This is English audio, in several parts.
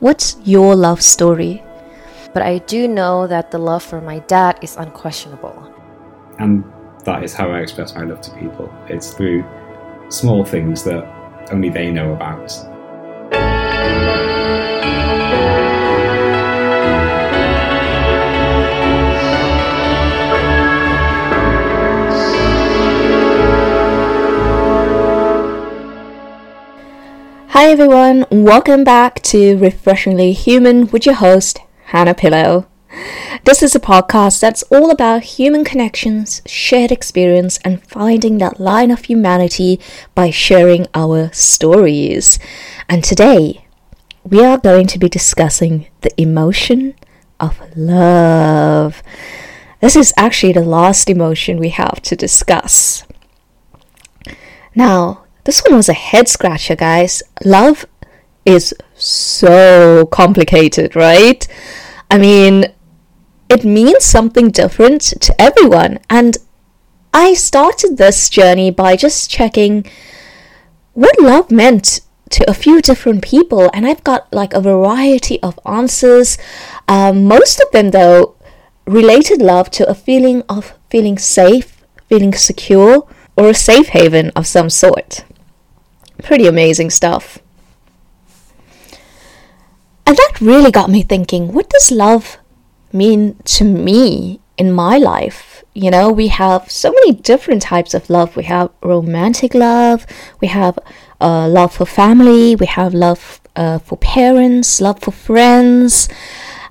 What's your love story? But I do know that the love for my dad is unquestionable. And that is how I express my love to people. It's through small things that only they know about. Hi everyone, welcome back to Refreshingly Human with your host, Hannah Pillow. This is a podcast that's all about human connections, shared experience, and finding that line of humanity by sharing our stories. And today, we are going to be discussing the emotion of love. This is actually the last emotion we have to discuss. Now, this one was a head scratcher, guys. Love is so complicated, right? I mean, it means something different to everyone. And I started this journey by just checking what love meant to a few different people, and I've got like a variety of answers. Um, most of them, though, related love to a feeling of feeling safe, feeling secure, or a safe haven of some sort. Pretty amazing stuff. And that really got me thinking what does love mean to me in my life? You know, we have so many different types of love. We have romantic love, we have uh, love for family, we have love uh, for parents, love for friends,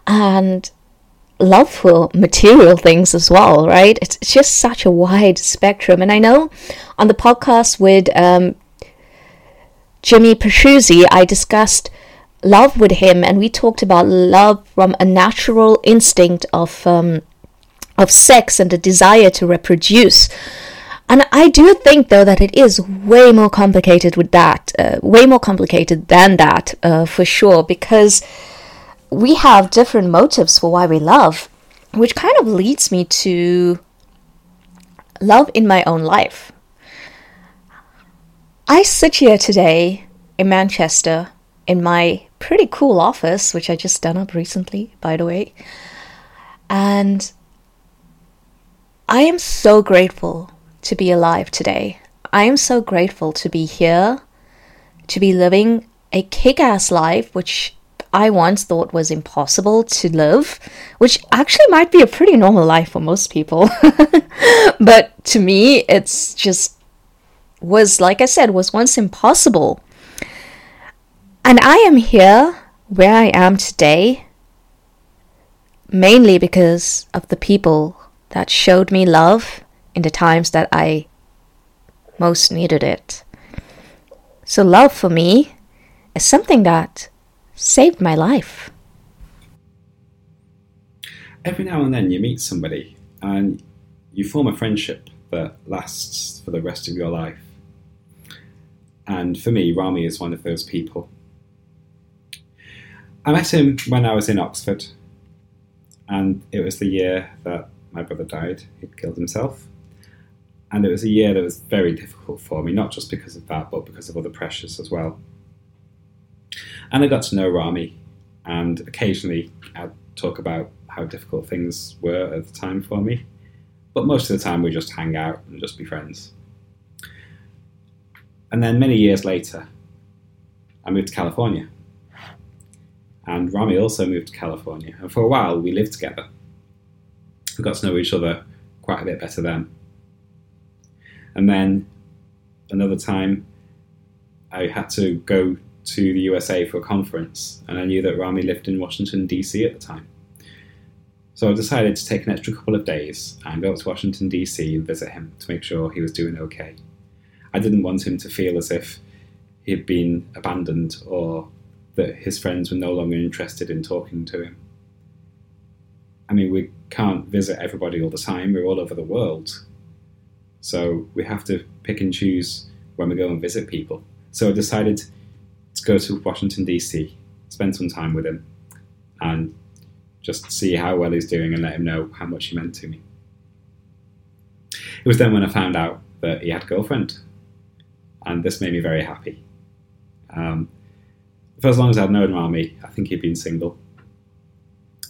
and love for material things as well, right? It's, just such a wide spectrum. And I know on the podcast with um, Jimmy Petruzzi, I discussed love with him, and we talked about love from a natural instinct of um, of sex and the desire to reproduce. And I do think, though, that it is way more complicated with that, uh, way more complicated than that, uh, for sure, because we have different motives for why we love, which kind of leads me to love in my own life. I sit here today in Manchester in my pretty cool office, which I just done up recently, by the way. And I am so grateful to be alive today. I am so grateful to be here, to be living a kick ass life, which I once thought was impossible to live, which actually might be a pretty normal life for most people. but to me, it's just was, like I said, was once impossible. And I am here where I am today mainly because of the people that showed me love in the times that I most needed it. So, love for me is something that saved my life. Every now and then you meet somebody and you form a friendship that lasts for the rest of your life. And for me, Rami is one of those people. I met him when I was in Oxford, and it was the year that my brother died. He'd killed himself. And it was a year that was very difficult for me, not just because of that, but because of other pressures as well. And I got to know Rami, and occasionally I'd talk about how difficult things were at the time for me. But most of the time we just hang out and just be friends. And then many years later, I moved to California. And Rami also moved to California. And for a while, we lived together. We got to know each other quite a bit better then. And then another time, I had to go to the USA for a conference, and I knew that Rami lived in Washington, D.C. at the time. So I decided to take an extra couple of days and go up to Washington, D.C. and visit him to make sure he was doing okay. I didn't want him to feel as if he had been abandoned or that his friends were no longer interested in talking to him. I mean, we can't visit everybody all the time, we're all over the world. So we have to pick and choose when we go and visit people. So I decided to go to Washington, D.C., spend some time with him, and just see how well he's doing and let him know how much he meant to me. It was then when I found out that he had a girlfriend and this made me very happy. Um, for as long as I'd known Rami, I think he'd been single.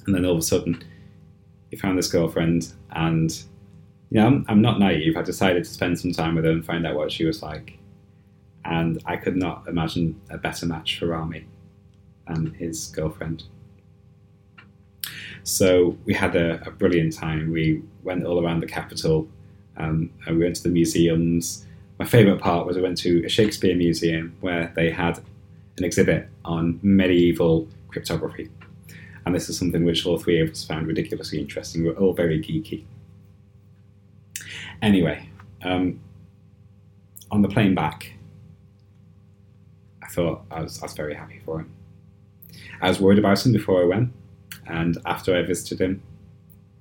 And then all of a sudden, he found this girlfriend, and you know, I'm, I'm not naive. I decided to spend some time with her and find out what she was like. And I could not imagine a better match for Rami than his girlfriend. So we had a, a brilliant time. We went all around the capital, um, and we went to the museums. My favourite part was I went to a Shakespeare museum where they had an exhibit on medieval cryptography. And this is something which all three of us found ridiculously interesting. We're all very geeky. Anyway, um, on the plane back, I thought I was, I was very happy for him. I was worried about him before I went, and after I visited him,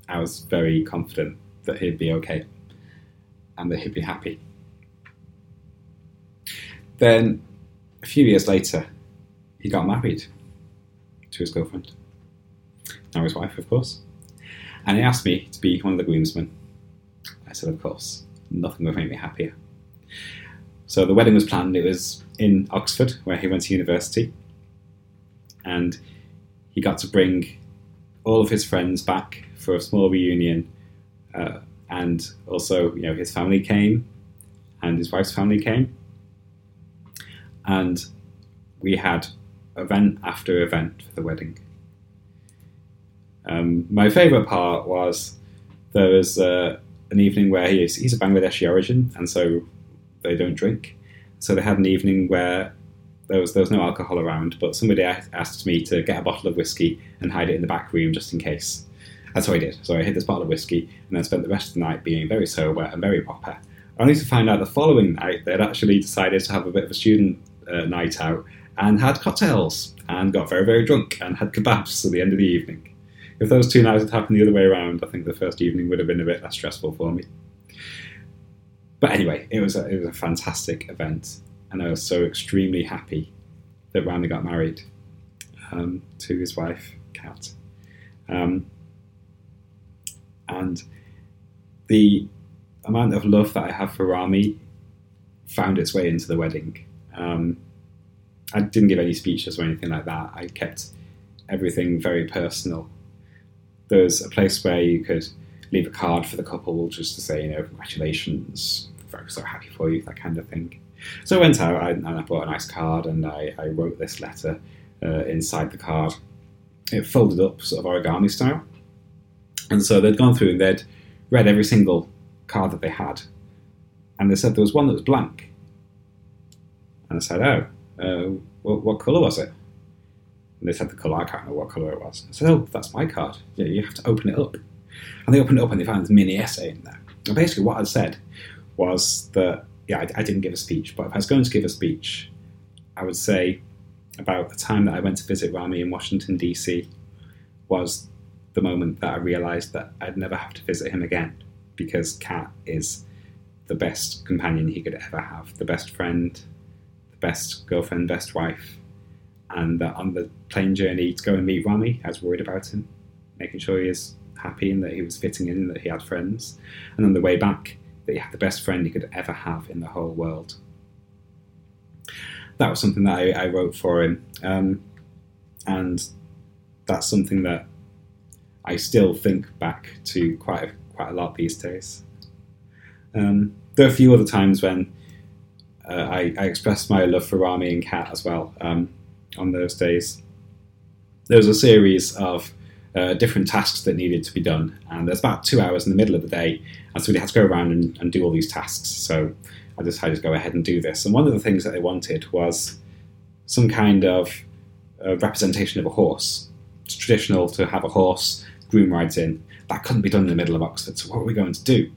I was very confident that he'd be okay and that he'd be happy. Then, a few years later, he got married to his girlfriend, now his wife, of course, and he asked me to be one of the groomsmen. I said, of course, nothing would make me happier. So the wedding was planned. It was in Oxford, where he went to university, and he got to bring all of his friends back for a small reunion, uh, and also, you know, his family came, and his wife's family came, and we had event after event for the wedding. Um, my favourite part was there was uh, an evening where he is, he's a Bangladeshi origin, and so they don't drink. So they had an evening where there was there was no alcohol around, but somebody asked me to get a bottle of whiskey and hide it in the back room just in case. And so I did. So I hid this bottle of whiskey and then spent the rest of the night being very sober and very proper. Only to find out the following night they'd actually decided to have a bit of a student uh, night out and had cocktails and got very very drunk and had kebabs at the end of the evening. If those two nights had happened the other way around, I think the first evening would have been a bit less stressful for me. But anyway, it was a, it was a fantastic event, and I was so extremely happy that Rami got married um, to his wife, Kat. Um, and the amount of love that I have for Rami found its way into the wedding. Um, I didn't give any speeches or anything like that. I kept everything very personal. There's a place where you could leave a card for the couple just to say, you know, congratulations, very so happy for you, that kind of thing. So I went out and I bought a nice card and I, I wrote this letter uh, inside the card. It folded up sort of origami style. And so they'd gone through and they'd read every single card that they had. And they said there was one that was blank. And I said, oh, uh, what, what colour was it? And they said the colour, I can't remember what colour it was. I said, oh, that's my card. Yeah, you have to open it up. And they opened it up and they found this mini essay in there. And basically what I'd said was that, yeah, I, I didn't give a speech, but if I was going to give a speech, I would say about the time that I went to visit Rami in Washington, D.C., was the moment that I realised that I'd never have to visit him again because Kat is the best companion he could ever have, the best friend, best girlfriend, best wife. And that on the plane journey to go and meet Rami, I was worried about him, making sure he is happy and that he was fitting in, that he had friends. And on the way back, that he had the best friend he could ever have in the whole world. That was something that I, I wrote for him. Um, and that's something that I still think back to quite a, quite a lot these days. Um, there are a few other times when uh, I, I, expressed my love for Rami and Kat as well um, on those days. There was a series of uh, different tasks that needed to be done, and there's about two hours in the middle of the day, and so we had to go around and, and do all these tasks. So I decided to go ahead and do this. And one of the things that they wanted was some kind of uh, representation of a horse. It's traditional to have a horse groom rides in. That couldn't be done in the middle of Oxford, so what were we going to do?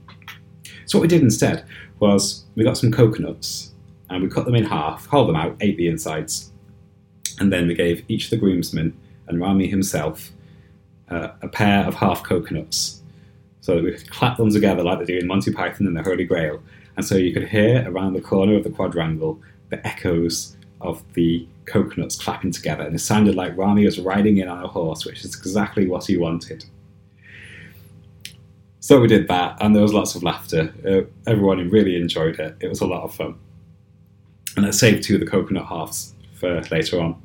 So what we did instead was we got some coconuts and we cut them in half, hauled them out, ate the insides, and then we gave each of the groomsmen and Rami himself uh, a pair of half coconuts so that we could clap them together like they do in Monty Python and the Holy Grail. And so you could hear around the corner of the quadrangle the echoes of the coconuts clapping together, and it sounded like Rami was riding in on a horse, which is exactly what he wanted. So we did that, and there was lots of laughter. Uh, everyone really enjoyed it. It was a lot of fun. And I saved two of the coconut halves for later on.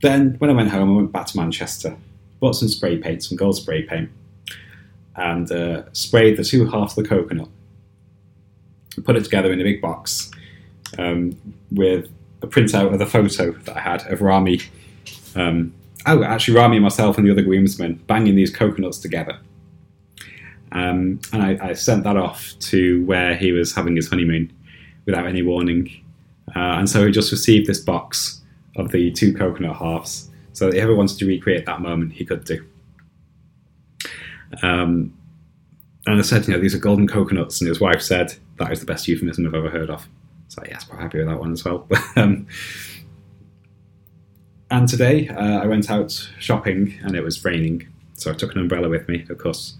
then when I went home, I went back to Manchester, bought some spray paint, some gold spray paint, and uh, sprayed the two halves of the coconut. Put it together in a big box um, with a printout of the photo that I had of Rami. Um, oh, actually, Rami myself and the other groomsmen banging these coconuts together. Um, and I, I, sent that off to where he was having his honeymoon without any warning. Uh, and so he just received this box of the two coconut halves. So if he ever wanted to recreate that moment, he could do. Um, and I said, you know, these are golden coconuts. And his wife said, that is the best euphemism I've ever heard of. So, yes, quite happy with that one as well. um, and today uh, I went out shopping and it was raining. So I took an umbrella with me, of course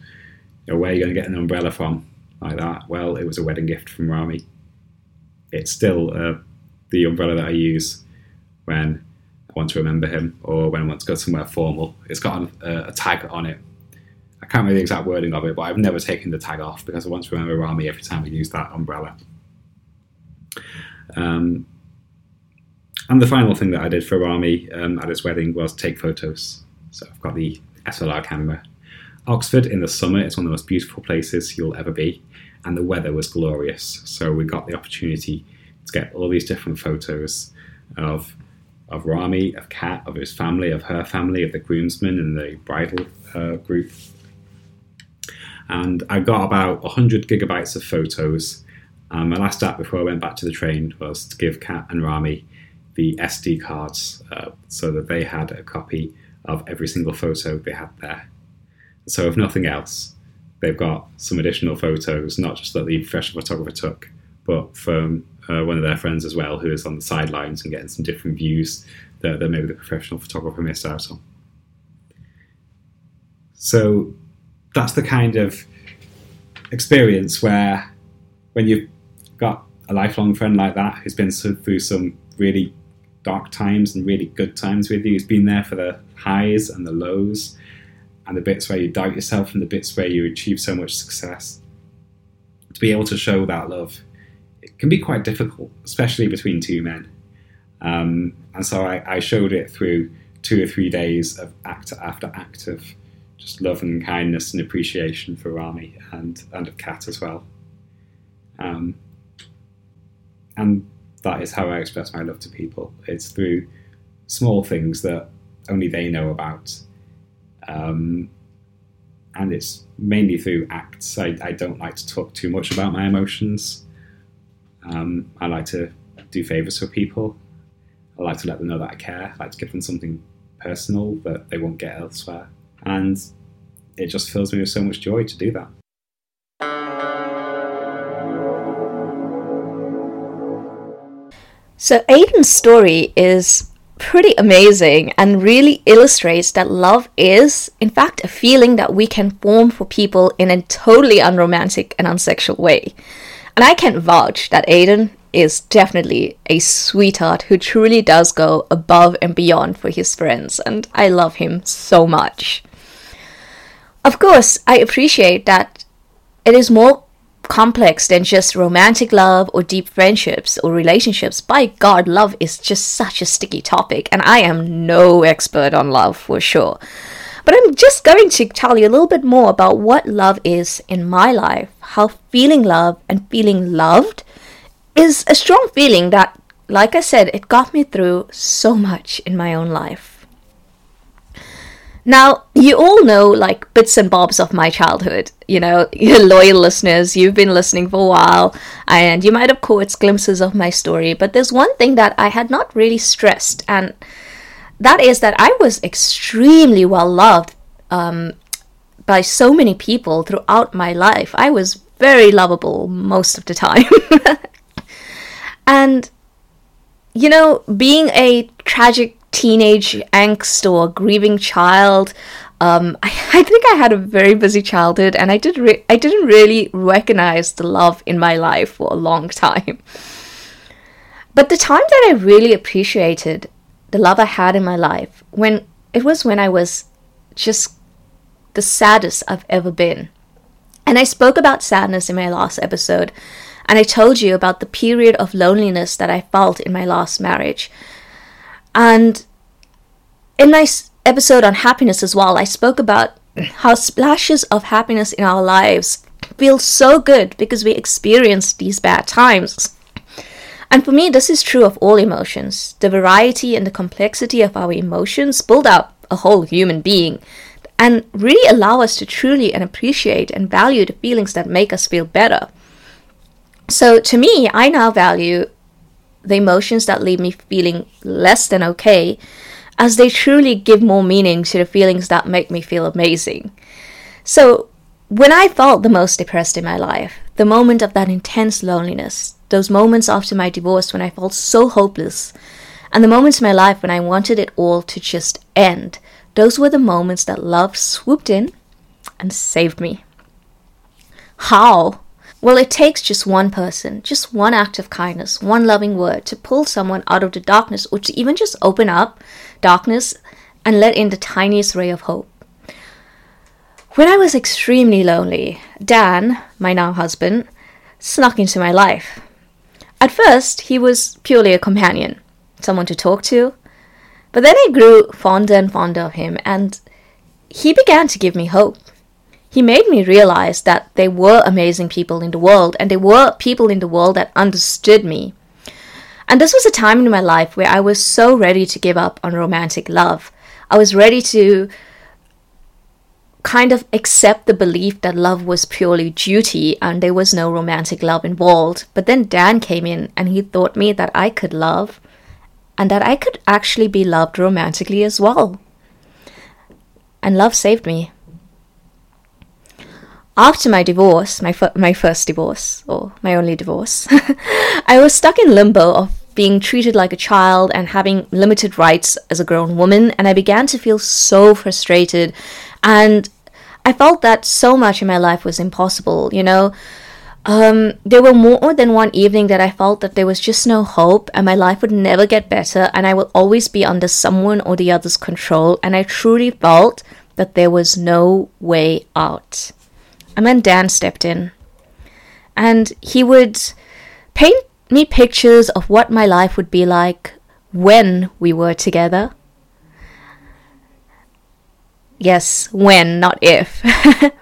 you know, where are you going to get an umbrella from like that? Well, it was a wedding gift from Rami. It's still uh, the umbrella that I use when I want to remember him or when I want to go somewhere formal. It's got a, a tag on it. I can't remember the exact wording of it, but I've never taken the tag off because I want to remember Rami every time I use that umbrella. Um, and the final thing that I did for Rami um, at his wedding was take photos. So I've got the SLR camera Oxford in the summer is one of the most beautiful places you'll ever be, and the weather was glorious. So we got the opportunity to get all these different photos of of Rami, of Kat, of his family, of her family, of the groomsmen and the bridal uh, group. And I got about 100 gigabytes of photos. Um, my last act before I went back to the train was to give Kat and Rami the SD cards uh, so that they had a copy of every single photo they had there. So, if nothing else, they've got some additional photos, not just that the professional photographer took, but from uh, one of their friends as well, who is on the sidelines and getting some different views that, that maybe the professional photographer missed out on. So, that's the kind of experience where when you've got a lifelong friend like that who's been through some really dark times and really good times with you, who's been there for the highs and the lows, and the bits where you doubt yourself and the bits where you achieve so much success. To be able to show that love, it can be quite difficult, especially between two men. Um, and so I, I, showed it through two or three days of act after act of just love and kindness and appreciation for Rami and, and of Kat as well. Um, and that is how I express my love to people. It's through small things that only they know about um, and it's mainly through acts. I, I, don't like to talk too much about my emotions. Um, I like to do favors for people. I like to let them know that I care. I like to give them something personal that they won't get elsewhere. And it just fills me with so much joy to do that. So Aiden's story is pretty amazing and really illustrates that love is, in fact, a feeling that we can form for people in a totally unromantic and unsexual way. And I can vouch that Aiden is definitely a sweetheart who truly does go above and beyond for his friends, and I love him so much. Of course, I appreciate that it is more complex than just romantic love or deep friendships or relationships. By God, love is just such a sticky topic, and I am no expert on love for sure. But I'm just going to tell you a little bit more about what love is in my life, how feeling love and feeling loved is a strong feeling that, like I said, it got me through so much in my own life. Now, you all know like bits and bobs of my childhood. You know, your loyal listeners, you've been listening for a while, and you might have caught glimpses of my story. But there's one thing that I had not really stressed, and that is that I was extremely well loved um, by so many people throughout my life. I was very lovable most of the time. and, you know, being a tragic teenage angst or grieving child. Um, I, I, think I had a very busy childhood, and I did re- I didn't really recognize the love in my life for a long time. But the time that I really appreciated the love I had in my life when it was when I was just the saddest I've ever been. And I spoke about sadness in my last episode, and I told you about the period of loneliness that I felt in my last marriage. And In my episode on happiness as well, I spoke about how splashes of happiness in our lives feel so good because we experience these bad times. And for me, this is true of all emotions. The variety and the complexity of our emotions build up a whole human being and really allow us to truly and appreciate and value the feelings that make us feel better. So to me, I now value the emotions that leave me feeling less than okay as they truly give more meaning to the feelings that make me feel amazing. So when I felt the most depressed in my life, the moment of that intense loneliness, those moments after my divorce when I felt so hopeless, and the moments in my life when I wanted it all to just end, those were the moments that love swooped in and saved me. How? Well, it takes just one person, just one act of kindness, one loving word to pull someone out of the darkness or to even just open up darkness and let in the tiniest ray of hope. When I was extremely lonely, Dan, my now husband, snuck into my life. At first, he was purely a companion, someone to talk to, but then I grew fonder and fonder of him, and he began to give me hope. He made me realize that there were amazing people in the world, and there were people in the world that understood me. And this was a time in my life where I was so ready to give up on romantic love. I was ready to kind of accept the belief that love was purely duty and there was no romantic love involved. But then Dan came in and he taught me that I could love and that I could actually be loved romantically as well. And love saved me. After my divorce, my, f- my first divorce, or my only divorce, I was stuck in limbo of being treated like a child and having limited rights as a grown woman, and I began to feel so frustrated. And I felt that so much in my life was impossible, you know. Um, there were more than one evening that I felt that there was just no hope and my life would never get better and I would always be under someone or the other's control and I truly felt that there was no way out. And then Dan stepped in and he would paint me pictures of what my life would be like when we were together. Yes, when, not if.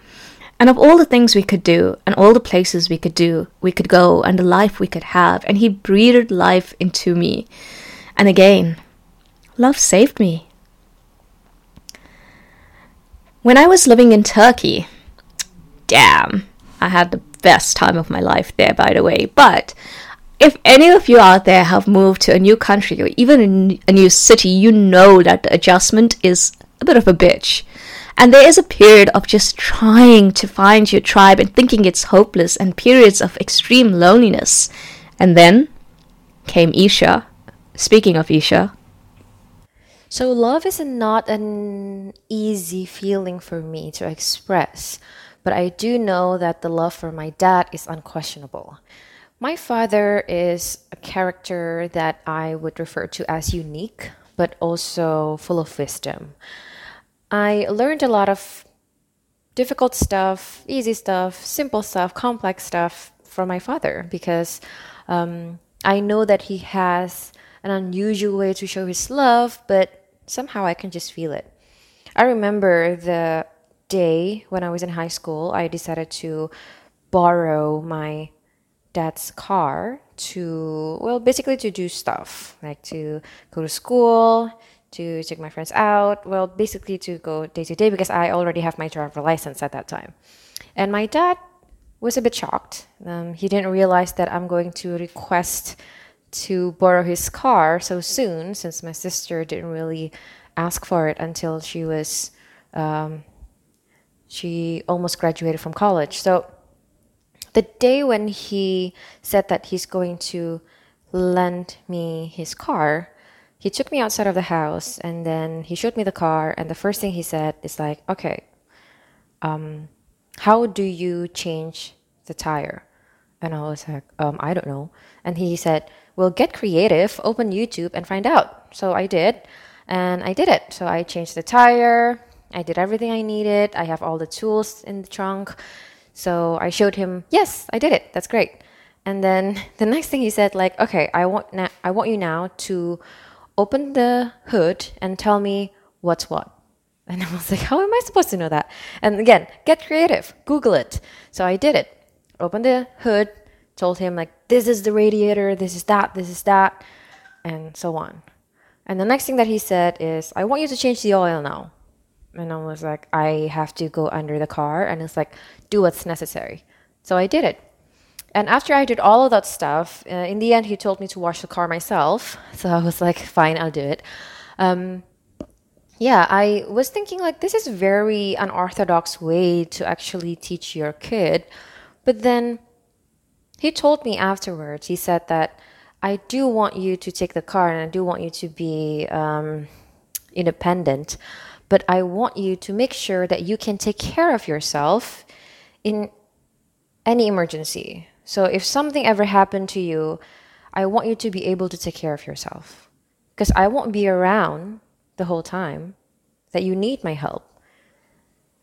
and of all the things we could do, and all the places we could do, we could go, and the life we could have, and he breathed life into me. And again, love saved me. When I was living in Turkey, damn, I had the best time of my life there, by the way. But if any of you out there have moved to a new country or even a new city, you know that the adjustment is a bit of a bitch. And there is a period of just trying to find your tribe and thinking it's hopeless, and periods of extreme loneliness. And then came Isha. Speaking of Isha. So, love is not an easy feeling for me to express, but I do know that the love for my dad is unquestionable. My father is a character that I would refer to as unique, but also full of wisdom. I learned a lot of difficult stuff, easy stuff, simple stuff, complex stuff from my father because um, I know that he has an unusual way to show his love, but somehow I can just feel it. I remember the day when I was in high school, I decided to borrow my dad's car to, well, basically to do stuff like to go to school, to take my friends out. Well, basically to go day to day because I already have my driver license at that time. And my dad was a bit shocked. Um, he didn't realize that I'm going to request to borrow his car so soon, since my sister didn't really ask for it until she was, um, she almost graduated from college. So the day when he said that he's going to lend me his car, he took me outside of the house and then he showed me the car and the first thing he said is like okay um, how do you change the tire? And i was like um, i don't know. And he said well get creative open youtube and find out. So i did and i did it. So i changed the tire i did everything i needed i have all the tools in the trunk so i showed him yes i did it that's great and then the next thing he said like okay i want na- i want you now to open the hood and tell me what's what. And I was like, how am I supposed to know that? And again, get creative, Google it. So I did it. Opened the hood, told him, like, this is the radiator, this is that, this is that, and so on. And the next thing that he said is, I want you to change the oil now. And I was like, I have to go under the car. And it's like, do what's necessary. So I did it. And after I did all of that stuff, uh, in the end, he told me to wash the car myself. So I was like, fine, I'll do it. Um, yeah, I was thinking like this is very unorthodox way to actually teach your kid. But then he told me afterwards, he said that I do want you to take the car and I do want you to be um, independent, but I want you to make sure that you can take care of yourself in any emergency. So if something ever happened to you, I want you to be able to take care of yourself because I won't be around the whole time that you need my help.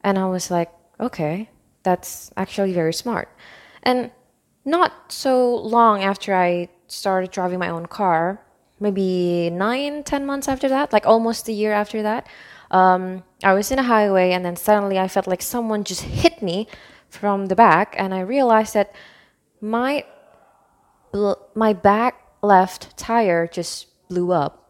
And I was like, okay, that's actually very smart. And not so long after I started driving my own car, maybe nine, ten months after that, like almost a year after that, um, I was in a highway and then suddenly I felt like someone just hit me from the back and I realized that my my back left tire just blew up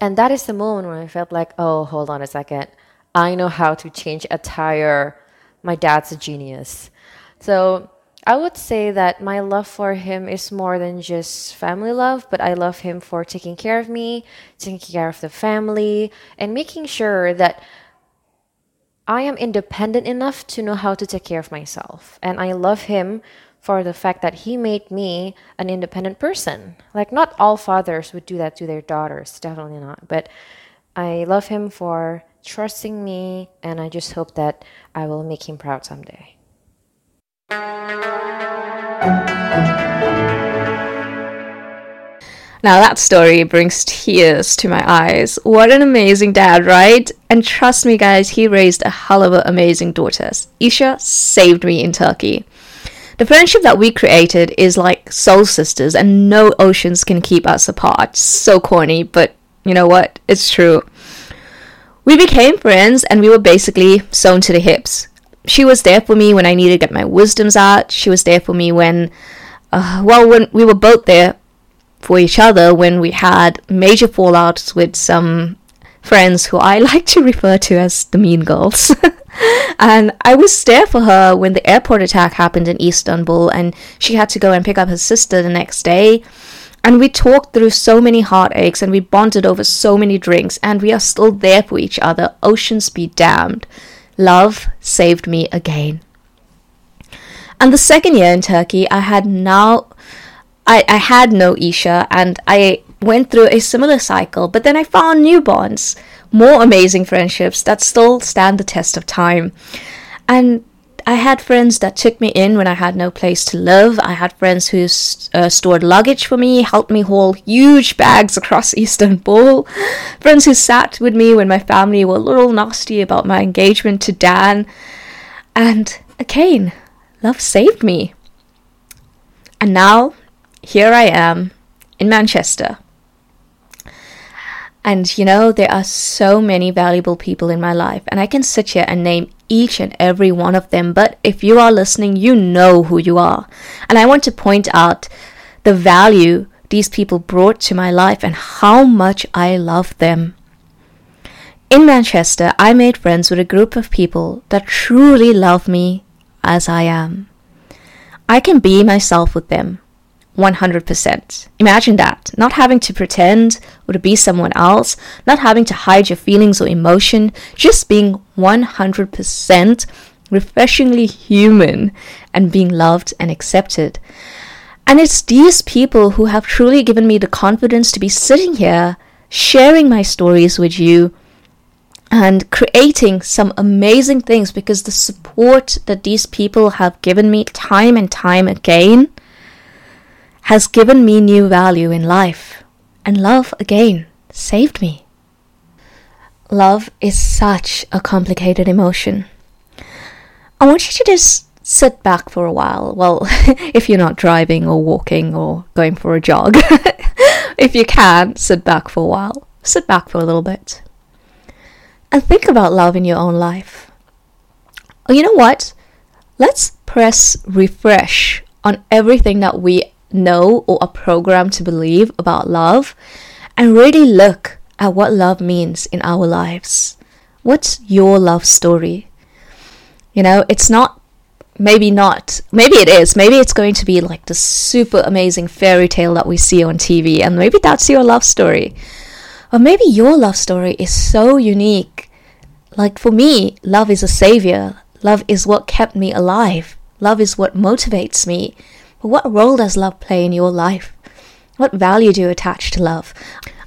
and that is the moment when I felt like, oh, hold on a second. I know how to change a tire. My dad's a genius. So I would say that my love for him is more than just family love, but I love him for taking care of me, taking care of the family, and making sure that I am independent enough to know how to take care of myself. And I love him for the fact that he made me an independent person. Like, not all fathers would do that to their daughters, definitely not. But I love him for trusting me, and I just hope that I will make him proud someday. Now that story brings tears to my eyes. What an amazing dad, right? And trust me, guys, he raised a hell of an amazing daughters. Isha saved me in Turkey. The friendship that we created is like soul sisters, and no oceans can keep us apart. So corny, but you know what? It's true. We became friends, and we were basically sewn to the hips. She was there for me when I needed to get my wisdoms out. She was there for me when, uh, well, when we were both there for each other when we had major fallouts with some friends who I like to refer to as the mean girls. and I was there for her when the airport attack happened in Istanbul and she had to go and pick up her sister the next day. And we talked through so many heartaches and we bonded over so many drinks and we are still there for each other. Oceans be damned. Love saved me again. And the second year in Turkey, I had now I, I had no Isha and I went through a similar cycle, but then I found new bonds more amazing friendships that still stand the test of time. And I had friends that took me in when I had no place to live. I had friends who uh, stored luggage for me, helped me haul huge bags across Istanbul. Friends who sat with me when my family were a little nasty about my engagement to Dan. And again, love saved me. And now, here I am in Manchester and you know, there are so many valuable people in my life, and I can sit here and name each and every one of them. But if you are listening, you know who you are. And I want to point out the value these people brought to my life and how much I love them. In Manchester, I made friends with a group of people that truly love me as I am. I can be myself with them 100%. Imagine that. Not having to pretend or to be someone else, not having to hide your feelings or emotion, just being 100% refreshingly human and being loved and accepted. And it's these people who have truly given me the confidence to be sitting here sharing my stories with you and creating some amazing things because the support that these people have given me time and time again has given me new value in life, and love again saved me. Love is such a complicated emotion. I want you to just sit back for a while. Well, if you're not driving or walking or going for a jog, if you can, sit back for a while. Sit back for a little bit. and think about love in your own life. Oh, you know what? Let's press refresh on everything that we know or are programmed to believe about love and really look at what love means in our lives. What's your love story? You know, it's not, maybe not, maybe it is, maybe it's going to be like the super amazing fairy tale that we see on TV, and maybe that's your love story. Or maybe your love story is so unique. Like for me, love is a savior. Love is what kept me alive. Love is what motivates me. But what role does love play in your life? What value do you attach to love?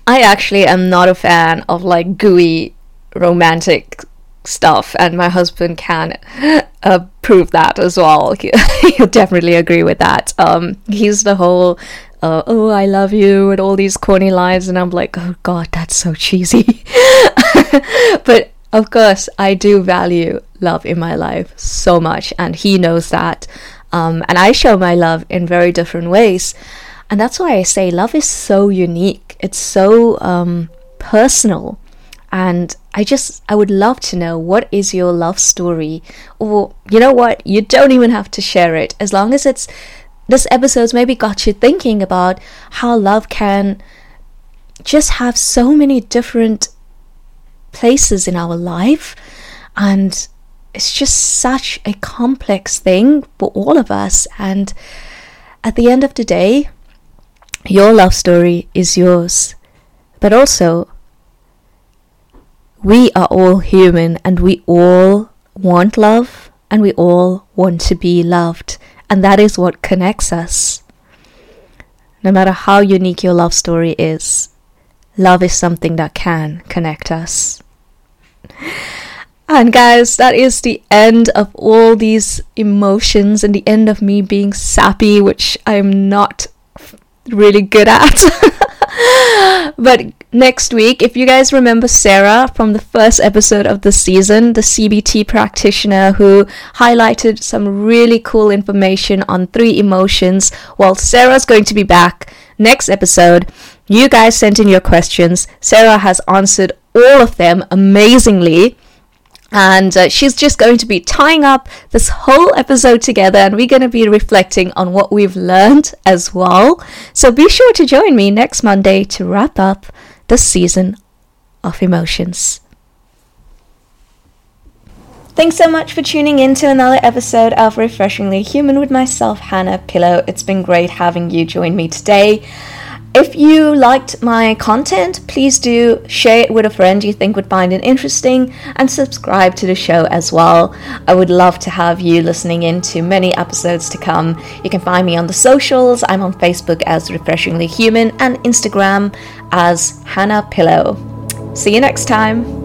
I actually am not a fan of like gooey romantic stuff, and my husband can uh, prove that as well. He'll definitely agree with that. Um, he's the whole uh, "oh, I love you" and all these corny lines, and I'm like, "Oh God, that's so cheesy." but of course, I do value love in my life so much, and he knows that. Um, and I show my love in very different ways. And that's why I say love is so unique. It's so um, personal. And I just, I would love to know what is your love story? Or, you know what? You don't even have to share it. As long as it's, this episode's maybe got you thinking about how love can just have so many different places in our life. And it's just such a complex thing for all of us. And at the end of the day, your love story is yours. But also, we are all human and we all want love and we all want to be loved. And that is what connects us. No matter how unique your love story is, love is something that can connect us. And guys, that is the end of all these emotions and the end of me being sappy, which I'm not really good at. but next week, if you guys remember Sarah from the first episode of the season, the CBT practitioner who highlighted some really cool information on three emotions, well, Sarah's going to be back next episode. You guys sent in your questions. Sarah has answered all of them amazingly and uh, she's just going to be tying up this whole episode together and we're going to be reflecting on what we've learned as well so be sure to join me next monday to wrap up the season of emotions Thanks so much for tuning in to another episode of Refreshingly Human with myself, Hannah Pillow. It's been great having you join me today. If you liked my content, please do share it with a friend you think would find it interesting and subscribe to the show as well. I would love to have you listening in to many episodes to come. You can find me on the socials. I'm on Facebook as Refreshingly Human and Instagram as Hannah Pillow. See you next time.